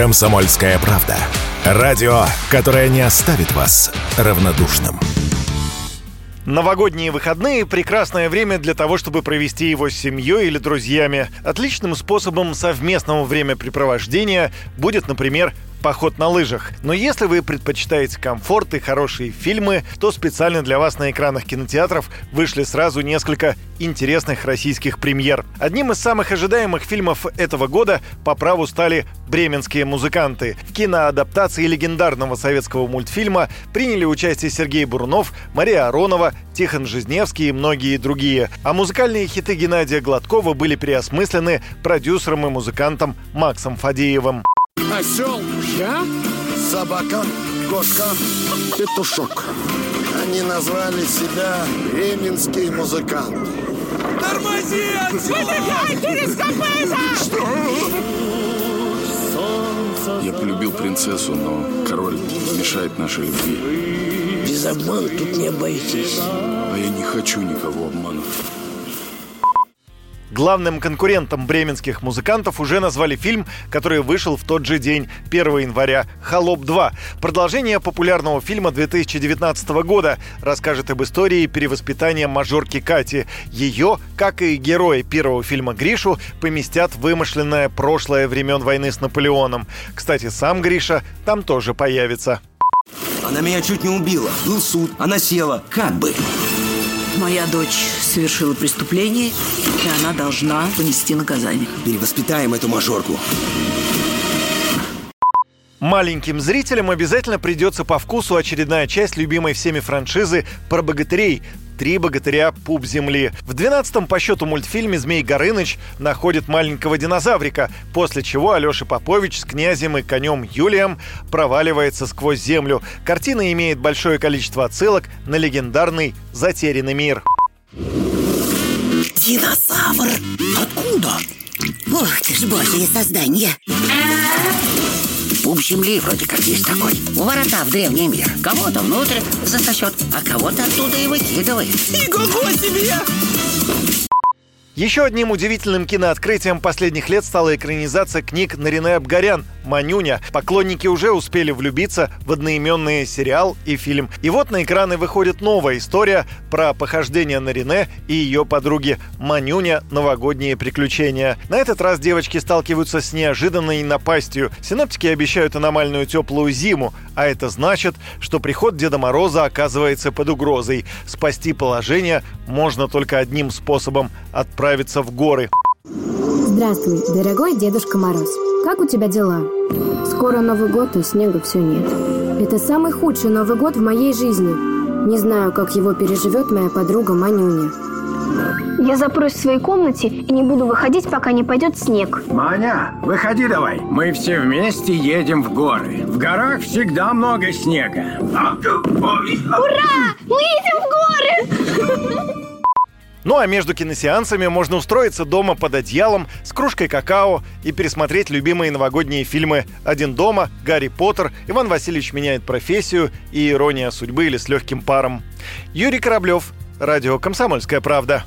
Комсомольская правда. Радио, которое не оставит вас равнодушным. Новогодние выходные – прекрасное время для того, чтобы провести его с семьей или друзьями. Отличным способом совместного времяпрепровождения будет, например, поход на лыжах. Но если вы предпочитаете комфорт и хорошие фильмы, то специально для вас на экранах кинотеатров вышли сразу несколько интересных российских премьер. Одним из самых ожидаемых фильмов этого года по праву стали «Бременские музыканты». В киноадаптации легендарного советского мультфильма приняли участие Сергей Бурунов, Мария Аронова, Тихон Жизневский и многие другие. А музыкальные хиты Геннадия Гладкова были переосмыслены продюсером и музыкантом Максом Фадеевым. Осел я, собака, кошка, петушок. Они назвали себя бременские музыканты. Тормози! Я полюбил принцессу, но король мешает нашей любви. Без обмана тут не обойтись. А я не хочу никого обманывать. Главным конкурентом бременских музыкантов уже назвали фильм, который вышел в тот же день, 1 января, «Холоп 2». Продолжение популярного фильма 2019 года расскажет об истории перевоспитания мажорки Кати. Ее, как и герои первого фильма Гришу, поместят в вымышленное прошлое времен войны с Наполеоном. Кстати, сам Гриша там тоже появится. Она меня чуть не убила. Был суд, она села. Как бы. Моя дочь совершила преступление, и она должна понести наказание. Перевоспитаем эту мажорку. Маленьким зрителям обязательно придется по вкусу очередная часть любимой всеми франшизы про богатырей «Три богатыря. Пуп земли». В 12-м по счету мультфильме Змей Горыныч находит маленького динозаврика, после чего Алеша Попович с князем и конем Юлием проваливается сквозь землю. Картина имеет большое количество отсылок на легендарный «Затерянный мир». Динозавр! Откуда? Ух ты ж божье создание Пуп земли вроде как есть такой. Ворота в древний мир. Кого-то внутрь засосет, а кого-то оттуда и выкидывает. Ого себе! Еще одним удивительным кинооткрытием последних лет стала экранизация книг Нарине Абгарян «Манюня». Поклонники уже успели влюбиться в одноименный сериал и фильм. И вот на экраны выходит новая история про похождение Нарине и ее подруги Манюня «Новогодние приключения». На этот раз девочки сталкиваются с неожиданной напастью. Синоптики обещают аномальную теплую зиму, а это значит, что приход Деда Мороза оказывается под угрозой. Спасти положение можно только одним способом – отправиться в горы. Здравствуй, дорогой Дедушка Мороз. Как у тебя дела? Скоро Новый год, а снега все нет. Это самый худший Новый год в моей жизни. Не знаю, как его переживет моя подруга Манюня. Я запрусь в своей комнате и не буду выходить, пока не пойдет снег. Маня, выходи давай. Мы все вместе едем в горы. В горах всегда много снега. Ура! Мы едем в горы! Ну а между киносеансами можно устроиться дома под одеялом с кружкой какао и пересмотреть любимые новогодние фильмы «Один дома», «Гарри Поттер», «Иван Васильевич меняет профессию» и «Ирония судьбы» или «С легким паром». Юрий Кораблев, Радио «Комсомольская правда».